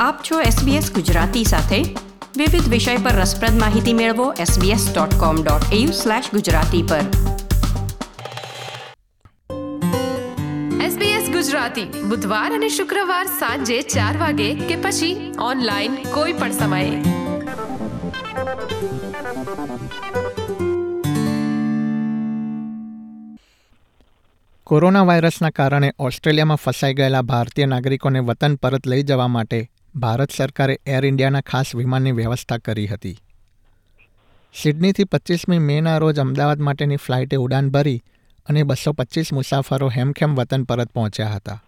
આપ છો SBS ગુજરાતી સાથે. વિવિધ વિષય પર રસપ્રદ માહિતી મેળવો sbs.com.au ગુજરાતી પર. SBS ગુજરાતી બુધવાર અને શુક્રવાર સાંજે ચાર વાગે કે પછી ઓનલાઈન કોઈ પણ સમયે. કોરોના વાયરસના કારણે ઓસ્ટ્રેલિયામાં ફસાઈ ગયેલા ભારતીય નાગરિકોને વતન પરત લઈ જવા માટે ભારત સરકારે એર ઇન્ડિયાના ખાસ વિમાનની વ્યવસ્થા કરી હતી. સિડનીથી પચીસમી મેના રોજ અમદાવાદ માટેની ફ્લાઇટે ઉડાન ભરી અને બસો પચીસ મુસાફરો હેમખેમ વતન પરત પહોંચ્યા હતા.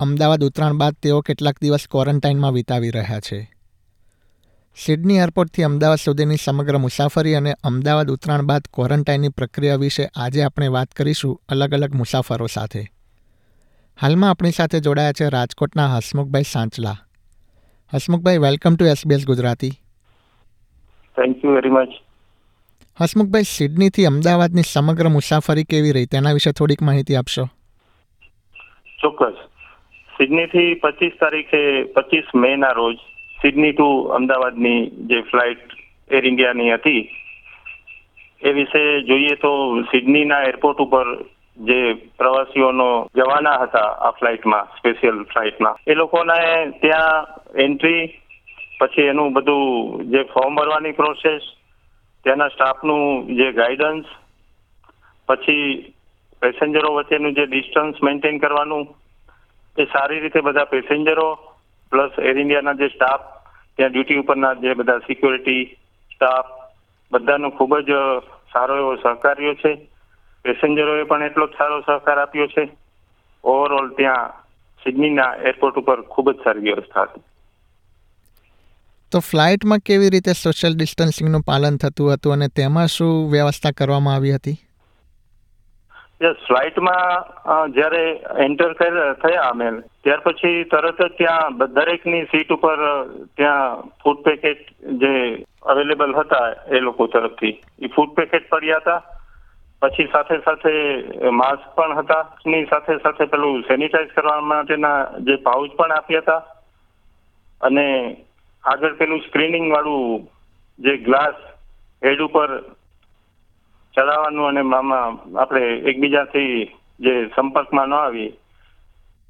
અમદાવાદ ઉતરાણ બાદ તેઓ કેટલાક દિવસ ક્વોરન્ટાઇનમાં વિતાવી રહ્યા છે. સિડની એરપોર્ટથી અમદાવાદ સુધીની સમગ્ર મુસાફરી અને અમદાવાદ ઉતરાણ બાદ ક્વોરન્ટાઇનની પ્રક્રિયા વિશે આજે આપણે વાત કરીશું અલગ અલગ મુસાફરો સાથે. હાલમાં આપણી સાથે જોડાયા છે રાજકોટના Hasmukhbhai Sanchala. Hasmukhbhai welcome to SBS Gujarati. Thank you very much Hasmukhbhai સિડનીથી અમદાવાદની સમગ્ર મુસાફરી કેવી રહી? તેના વિશે થોડીક માહિતી આપશો. ચોક્કસ. સિડનીથી પચીસ તારીખે પચીસ મે ના રોજ સિડની ટુ અમદાવાદની જે ફ્લાઇટ એર ઇન્ડિયાની હતી એ વિશે જોઈએ તો સિડનીના એરપોર્ટ ઉપર જે પ્રવાસીઓનો જવાના હતા આ ફ્લાઇટમાં, સ્પેશિયલ ફ્લાઇટમાં. એ લોકોને ત્યાં એન્ટ્રી, પછી એનું બધું જે ફોર્મ ભરવાની પ્રોસેસ, ત્યાંના સ્ટાફનું જે ગાઈડન્સ, પછી પેસેન્જરો વચ્ચેનું જે ડિસ્ટન્સ મેન્ટેન કરવાનું, એ સારી રીતે બધા પેસેન્જરો, પ્લસ એર ઇન્ડિયાના જે સ્ટાફ, ત્યાં ડ્યુટી ઉપરના જે બધા સિક્યોરિટી સ્ટાફ, બધાનો ખૂબ જ સારો એવો સહકાર્યો છે. પેસેન્જરોએ પણ એટલો જ સારો સહકાર આપ્યો છે. ઓવરઓલ ત્યાં સિડનીના એરપોર્ટ ઉપર ખૂબ જ સારી વ્યવસ્થા હતી. તો ફ્લાઇટમાં કેવી રીતે સોશિયલ ડિસ્ટન્સિંગનું પાલન થતું હતું અને તેમાં શું વ્યવસ્થા કરવામાં આવી હતી? યસ ફ્લાઇટમાં જ્યારે એન્ટર થયા અમે ત્યાર પછી તરત જ ત્યાં દરેકની સીટ ઉપર ત્યાં ફૂડ પેકેટ જે અવેલેબલ હતા એ લોકો તરફથી. એ ફૂડ પેકેટ પડ્યા હતા. પછી સાથે સાથે માસ્ક પણ હતા. ની સાથે સાથે પેલું સેનિટાઈઝ કરવા માટેના જે પાઉચ પણ આપ્યા હતા. અને આગળ પેલું સ્ક્રીનિંગ વાળું જે ગ્લાસ હેડ ઉપર ચડાવવાનું અને આમાં આપણે એકબીજાથી જે સંપર્કમાં ન આવી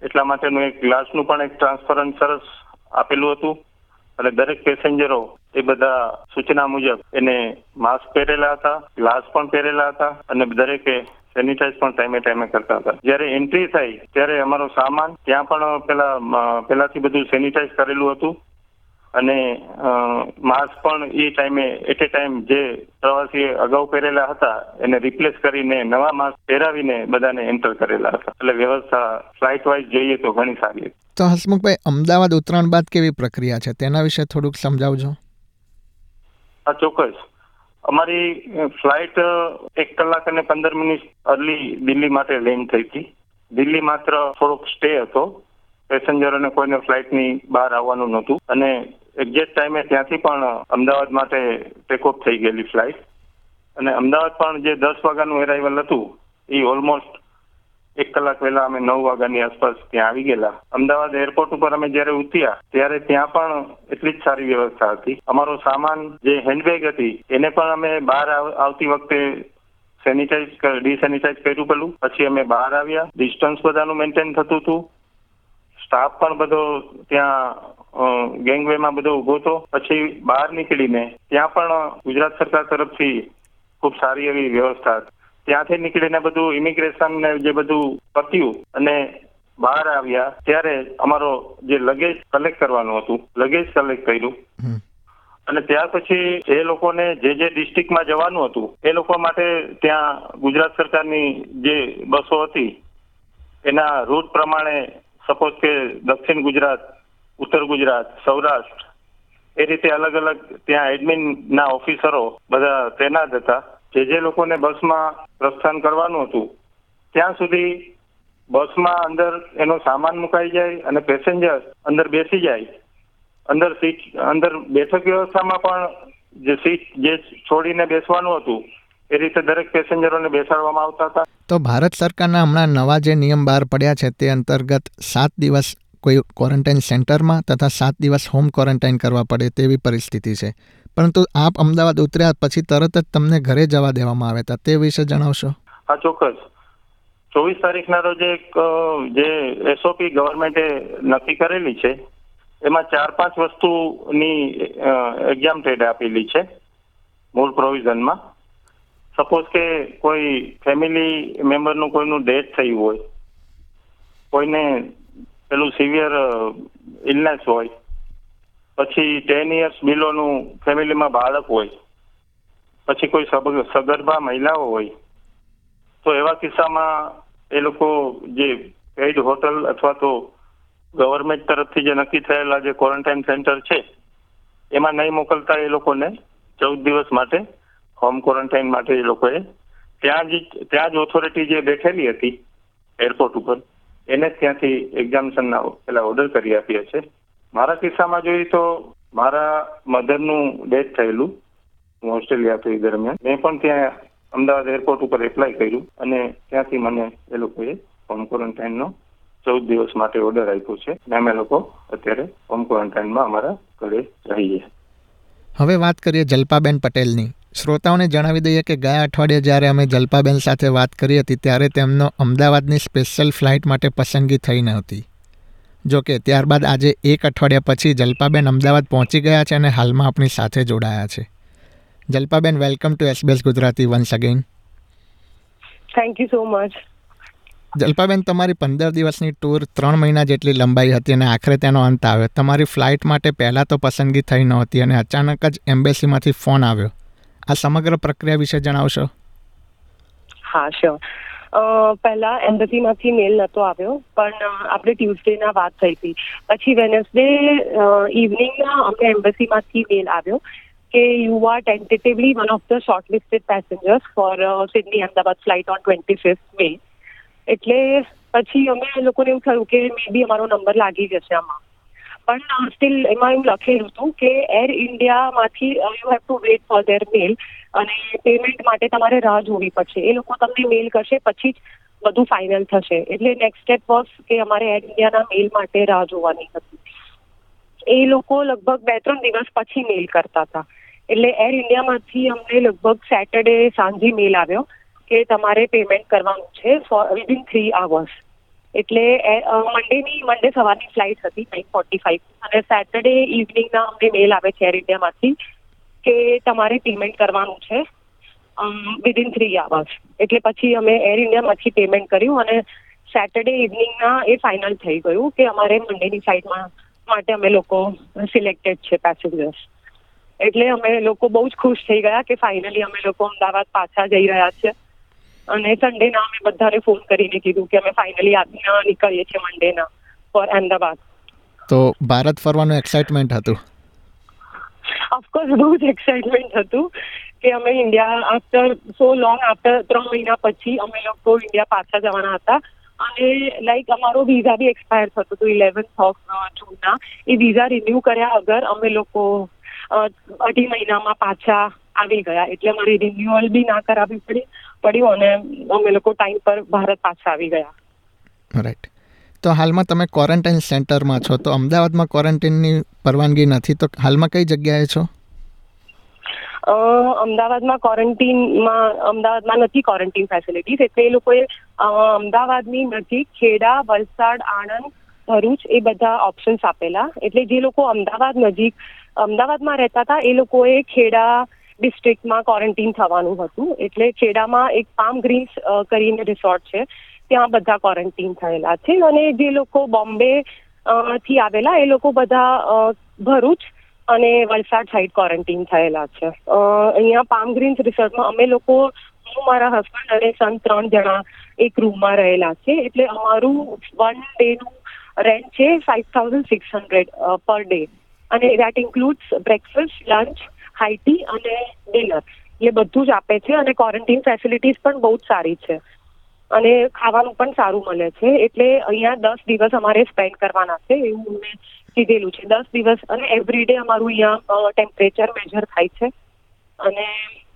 એટલા માટેનું એક ગ્લાસનું પણ એક ટ્રાન્સપરન્ટ સરસ આપેલું હતું. અને દરેક પેસેન્જરો એ બધા સૂચના મુજબ એને માસ્ક પહેરેલા હતા ગ્લાસ પણ પહેરેલા હતા અને દરેકે સેનિટાઈઝ પણ ટાઈમે ટાઈમે કરતા હતા. જ્યારે એન્ટ્રી થઈ, ત્યારે અમારો સામાન ત્યાં પણ પેલા પેલાથી બધું સેનિટાઈઝ કરેલું હતું અને માસ્ક પણ એ ટાઈમે એટ એ ટાઈમ જે પ્રવાસી અગાઉ પહેરેલા હતા, એને રિપ્લેસ કરીને નવા માસ્ક પહેરાવીને બધાને એન્ટર કરેલા હતા. એટલે વ્યવસ્થા ફ્લાઇટ વાઇઝ જોઈએ તો ઘણી સારી તો હસમુખભાઈ, અમદાવાદ ઉતરાણ બાદ કેવી પ્રક્રિયા છે? તેના વિશે થોડુંક સમજાવજો. હા, ચોક્કસ. અમારી ફ્લાઇટ એક કલાક અને પંદર મિનિટ અર્લી દિલ્હી માટે લેન્ડ થઈ હતી. દિલ્હી માત્ર થોડોક સ્ટે હતો. પેસેન્જરોને કોઈને ફ્લાઇટની બહાર આવવાનું નહોતું. અને એક્ઝેક્ટ ટાઈમે ત્યાંથી પણ અમદાવાદ માટે ટેક ઓફ થઈ ગયેલી ફ્લાઇટ અને અમદાવાદ પણ જે દસ વાગ્યાનું એરાઇવલ હતું, એ ઓલમોસ્ટ એક કલાક પહેલા અમે નવ વાગ્યાની આસપાસ ત્યાં આવી ગયેલા. અમદાવાદ એરપોર્ટ ઉપર અમે જયારે ઉતર્યા, ત્યારે ત્યાં પણ એટલી જ સારી વ્યવસ્થા હતી. અમારો સામાન જે હેન્ડબેગ હતી, એને પણ અમે બહાર આવતી વખતે સેનિટાઈઝ ડિસેનિટાઈઝ કર્યું પેલું. પછી અમે બહાર આવ્યા. ડિસ્ટન્સ બધાનું મેન્ટેન થતું હતું. સ્ટાફ પણ બધો ત્યાં ગેંગવેમાં બધો ઊભો હતો. પછી બહાર નીકળીને ત્યાં પણ ગુજરાત સરકાર તરફથી ખૂબ સારી એવી વ્યવસ્થા ત્યાંથી નીકળીને બધું ઇમિગ્રેશન ને જે બધું પત્યું અને બહાર આવ્યા ત્યારે અમારો જે લગેજ કલેક્ટ કરવાનું હતું લગેજ કલેક્ટ કર્યું. અને ત્યાર પછી એ લોકોને જે જે ડિસ્ટ્રિક્ટમાં જવાનું હતું એ લોકો માટે ત્યાં ગુજરાત સરકારની જે બસો હતી એના રૂટ પ્રમાણે સપોઝ કે દક્ષિણ ગુજરાત ઉત્તર ગુજરાત સૌરાષ્ટ્ર એ રીતે અલગ અલગ ત્યાં એડમિન ના ઓફિસરો બધા તૈનાત હતા. જે જે લોકોને બસમાં પ્રસ્થાન કરવાનું હતું, ત્યાં સુધી બસમાં અંદર એનો સામાન મુકાઈ જાય અને પેસેન્જર અંદર બેસી જાય. અંદર સીટ, અંદર બેઠક વ્યવસ્થામાં પણ જે સીટ જે છોડીને બેસવાનું હતું, એ રીતે દરેક પેસેન્જરોને બેસાડવામાં આવતા હતા. તો ભારત સરકારના હમણાં નવા જે નિયમ બહાર પડ્યા છે તે અંતર્ગત સાત દિવસ કોઈ ક્વોરન્ટાઇન સેન્ટરમાં તથા સાત દિવસ હોમ ક્વોરન્ટાઇન કરવા પડે તેવી પરિસ્થિતિ છે. પરંતુ આપ અમદાવાદ ઉતર્યા પછી તરત જ તમને ઘરે જવા દેવામાં આવ્યા હતા તે વિશે જણાવશો? હા, ચોક્કસ. ચોવીસ તારીખના રોજ એક જે એસઓપી ગવર્મેન્ટે નક્કી કરેલી છે, એમાં ચાર પાંચ વસ્તુની એક્ઝામ ટેડ આપેલી છે, મૂળ પ્રોવિઝનમાં સપોઝ કે કોઈ ફેમિલી મેમ્બરનું કોઈનું ડેથ થયું હોય, કોઈને પેલું સિવિયર ઇલનેસ હોય પછી ટેન ઇયર્સ બિલોનું ફેમિલીમાં બાળક હોય, પછી કોઈ સગર્ભા મહિલાઓ હોય, તો એવા કિસ્સામાં એ લોકો જે પેઇડ હોટલ અથવા તો ગવર્મેન્ટ તરફથી જે નક્કી થયેલા જે ક્વોરન્ટાઇન સેન્ટર છે, એમાં નહીં મોકલતા એ લોકોને ચૌદ દિવસ માટે હોમ ક્વોરન્ટાઇન માટે એ લોકોએ ત્યાં જ ત્યાં જ ઓથોરિટી જે બેઠેલી હતી એરપોર્ટ ઉપર, એને ત્યાંથી એક્ઝામિશનના પેલા ઓર્ડર કરી આપ્યા છે. મારા કિસ્સામાં જોઈએ તો મારા મધરનું ડેથ થયેલું હું ઓસ્ટ્રેલિયા હતો દરમિયાન. મેં પણ ત્યાં અમદાવાદ એરપોર્ટ ઉપર એપ્લાય કર્યું અને ત્યાંથી મને એ લોકોએ હોમ ક્વોરન્ટાઇનનો ચૌદ દિવસ માટે ઓર્ડર આપ્યો છે ને અમે લોકો અત્યારે હોમ ક્વોરન્ટાઇનમાં અમારા ઘરે રહીએ. હવે વાત કરીએ જલપાબેન પટેલની. શ્રોતાઓને જણાવી દઈએ કે ગયા અઠવાડિયે જ્યારે અમે જલપાબેન સાથે વાત કરી હતી ત્યારે તેમનો અમદાવાદની સ્પેશિયલ ફ્લાઇટ માટે પસંદગી થઈ નહોતી જો કે ત્યારબાદ આજે એક અઠવાડિયા પછી જલ્પાબેન અમદાવાદ પહોંચી ગયા છે અને હાલમાં આપણી સાથે જોડાયા છે. Jalpaben welcome to SBS Gujarati once again thank you so much Jalpaben તમારી પંદર દિવસની ટૂર ત્રણ મહિના જેટલી લંબાઈ હતી અને આખરે તેનો અંત આવ્યો. તમારી ફ્લાઇટ માટે પહેલાં તો પસંદગી થઈ નહોતી અને અચાનક જ એમ્બેસીમાંથી ફોન આવ્યો. આ સમગ્ર પ્રક્રિયા વિશે જણાવશો? હા શ્યોર પહેલા એમ્બસીમાંથી મેલ નહોતો આવ્યો, પણ આપણે ટ્યુઝડેના વાત થઈ હતી. પછી વેનસડે ઇવનિંગના અમને એમ્બસીમાંથી મેલ આવ્યો કે you are tentatively one of the shortlisted passengers for Sydney Ahmedabad flight on twenty fifth May એટલે પછી અમે લોકોને એવું થયું કે મે બી અમારો નંબર લાગી જશે આમાં. પણ સ્ટીલ એમાં એવું લખેલું હતું કે air ઇન્ડિયામાંથી you have to wait for their mail અને પેમેન્ટ માટે તમારે રાહ જોવી પડશે. એ લોકો તમને મેલ કરશે, પછી જ બધું ફાઇનલ થશે. એટલે નેક્સ્ટ સ્ટેપ વોઝ કે અમારે એર ઇન્ડિયાના મેલ માટે રાહ જોવાની હતી. એ લોકો લગભગ બે ત્રણ દિવસ પછી મેલ કરતા હતા. એટલે એર ઇન્ડિયામાંથી અમને લગભગ સેટરડે સાંજે મેલ આવ્યો કે તમારે પેમેન્ટ કરવાનું છે ફોર વિધિન થ્રી આવર્સ એટલે મંડેની મંડે સવારની ફ્લાઇટ હતી નાઇન ફોર્ટી ફાઇવ અને સેટરડે ઇવનિંગના અમને મેલ આવે છે એર ઇન્ડિયામાંથી કે તમારે પેમેન્ટ કરવાનું છે વિધિન થ્રી આવર્સ એટલે પછી અમે એર ઇન્ડિયામાંથી પેમેન્ટ કર્યું અને સેટરડે ઇવનિંગના એ ફાઇનલ થઈ ગયું કે અમારે મંડેની ફ્લાઇટમાં માટે અમે લોકો સિલેક્ટેડ છે પેસેન્જર્સ એટલે અમે લોકો બહુ જ ખુશ થઈ ગયા કે ફાઇનલી અમે લોકો અમદાવાદ પાછા જઈ રહ્યા છે. અને સન્ડેના અમે બધાને ફોન કરીને કીધું કે અમે ફાઇનલી આજના નીકળીએ છીએ મંડેના ફોર અમદાવાદ. તો ભારત ફરવાનું એક્સાઇટમેન્ટ હતું? ઓફકોર્સ બહુ જ એક્સાઇટમેન્ટ હતું કે અમે India after so long after ત્રણ મહિના પછી અમે લોકો ઇન્ડિયા પાછા જવાના હતા. અને લાઈક અમારો વિઝા બી એક્સપાયર થતો હતો ઇલેવન્થ ઓફ જૂનના. એ વિઝા રિન્યૂ કર્યા અગર અમે લોકો અઢી મહિનામાં પાછા આવી ગયા. એટલે અમારે રિન્યુઅલ બી ના કરાવવી પડી પડ્યું અને અમે લોકો ટાઈમ પર ભારત પાછા આવી ગયા. રાઈટ તો હાલમાં તમે ક્વોરન્ટાઇન સેન્ટરમાં છો તો અમદાવાદમાં ક્વોરન્ટાઇનની પરવાનગી નથી તો હાલમાં કઈ જગ્યાએ છો? અમદાવાદમાં ક્વોરન્ટીનમાં અમદાવાદમાં નથી ક્વોરન્ટીન ફેસિલિટીઝ એટલે એ લોકોએ અમદાવાદની નજીક ખેડા વલસાડ આણંદ ભરૂચ એ બધા ઓપ્શન્સ આપેલા. એટલે જે લોકો અમદાવાદ નજીક અમદાવાદમાં રહેતા હતા એ લોકોએ ખેડા ડિસ્ટ્રિક્ટમાં ક્વોરન્ટીન થવાનું હતું. એટલે ખેડામાં એક પામ ગ્રીન્સ કરીને રિસોર્ટ છે. ત્યાં બધા ક્વોરન્ટીન થયેલા છે અને જે લોકો બોમ્બે થી આવેલા, એ લોકો બધા ભરૂચ અને વલસાડ સાઈડ ક્વોરન્ટીન થયેલા છે. અહીંયા પામ ગ્રીન્સ રિસોર્ટમાં અમે લોકો, હું, મારા હસબન્ડ અને સન ત્રણ જણા એક રૂમમાં રહેલા છે. એટલે અમારું વન ડેનું રેન્ટ છે five thousand six hundred per day અને that includes breakfast lunch high tea અને ડિનર. એટલે બધું જ આપે છે અને ક્વોરન્ટીન ફેસિલિટીઝ પણ બહુ જ સારી છે. અને ખાવાનું પણ સારું મળે છે. એટલે અહીંયા દસ દિવસ અમારે સ્પેન્ડ કરવાના છે. એવું મેં કીધેલું છે. દસ દિવસ અને એવરી ડે અમારું અહીંયા ટેમ્પરેચર મેજર થાય છે. અને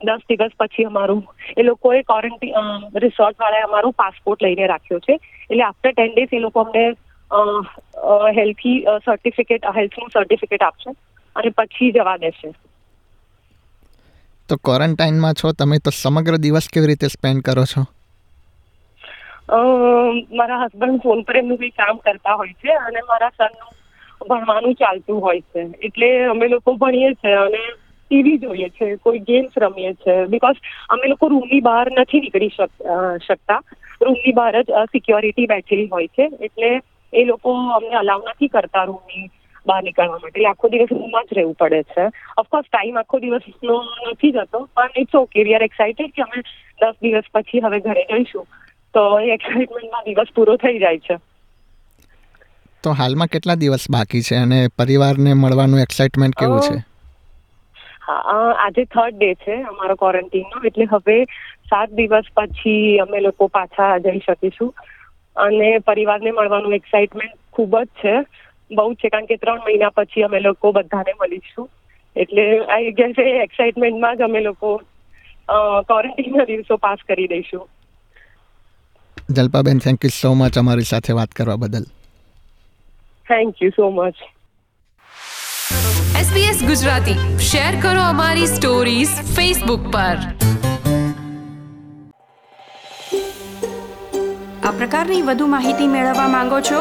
દસ દિવસ પછી અમારું, એ લોકોએ ક્વોરન્ટીન રિસોર્ટ વાળાએ અમારો પાસપોર્ટ લઈને રાખ્યો છે. એટલે આફ્ટર ટેન ડેઝ એ લોકો અમને હેલ્થી સર્ટિફિકેટ હેલ્થનું સર્ટિફિકેટ આપશે અને પછી જવા દેશે. તો ક્વોરન્ટાઇનમાં છો? તમે તો સમગ્ર દિવસ કેવી રીતે સ્પેન્ડ કરો છો? મારા હસબન્ડ ફોન પર એમનું કંઈ કામ કરતા હોય છે અને મારા સનનું ભણવાનું ચાલતું હોય છે. એટલે અમે લોકો ભણીએ છીએ અને ટીવી જોઈએ છે, કોઈ ગેમ્સ રમીએ છીએ બીકોઝ અમે લોકો રૂમની બહાર નથી નીકળી શકતા. રૂમની બહાર જ સિક્યોરિટી બેઠેલી હોય છે. એટલે એ લોકો અમને અલાઉ નથી કરતા રૂમની બહાર નીકળવા માટે. એટલે આખો દિવસ રૂમમાં જ રહેવું પડે છે. ઓફકોર્સ ટાઈમ આખો દિવસનો નથી જતો પણ it's okay we are excited કે અમે દસ દિવસ પછી હવે ઘરે જઈશું. તો એ એક્સાઇટમેન્ટમાં દિવસ પૂરો થઈ જાય છે. તો હાલમાં કેટલા દિવસ બાકી છે અને પરિવારને મળવાનું એક્સાઇટમેન્ટ કેવું છે? હા આજે થર્ડ ડે છે અમારો ક્વોરન્ટીનનો એટલે હવે સાત દિવસ પછી અમે લોકો પાછા જઈ શકીશું. અને પરિવારને મળવાનું એક્સાઇટમેન્ટ ખૂબ જ છે. બહુ જ છે કારણ કે ત્રણ મહિના પછી અમે લોકો બધાને મળીશું. એટલે આઈ ગેસ એ એક્સાઇટમેન્ટમાં જ અમે લોકો ક્વોરન્ટીનના દિવસો પાસ કરી દઈશું. Jalpaben thank you so much અમારી સાથે વાત કરવા બદલ. Thank you so much SBS Gujarati. Share કરો અમારી સ્ટોરીઝ ફેસબુક પર. આ પ્રકારની વધુ માહિતી મેળવવા માંગો છો?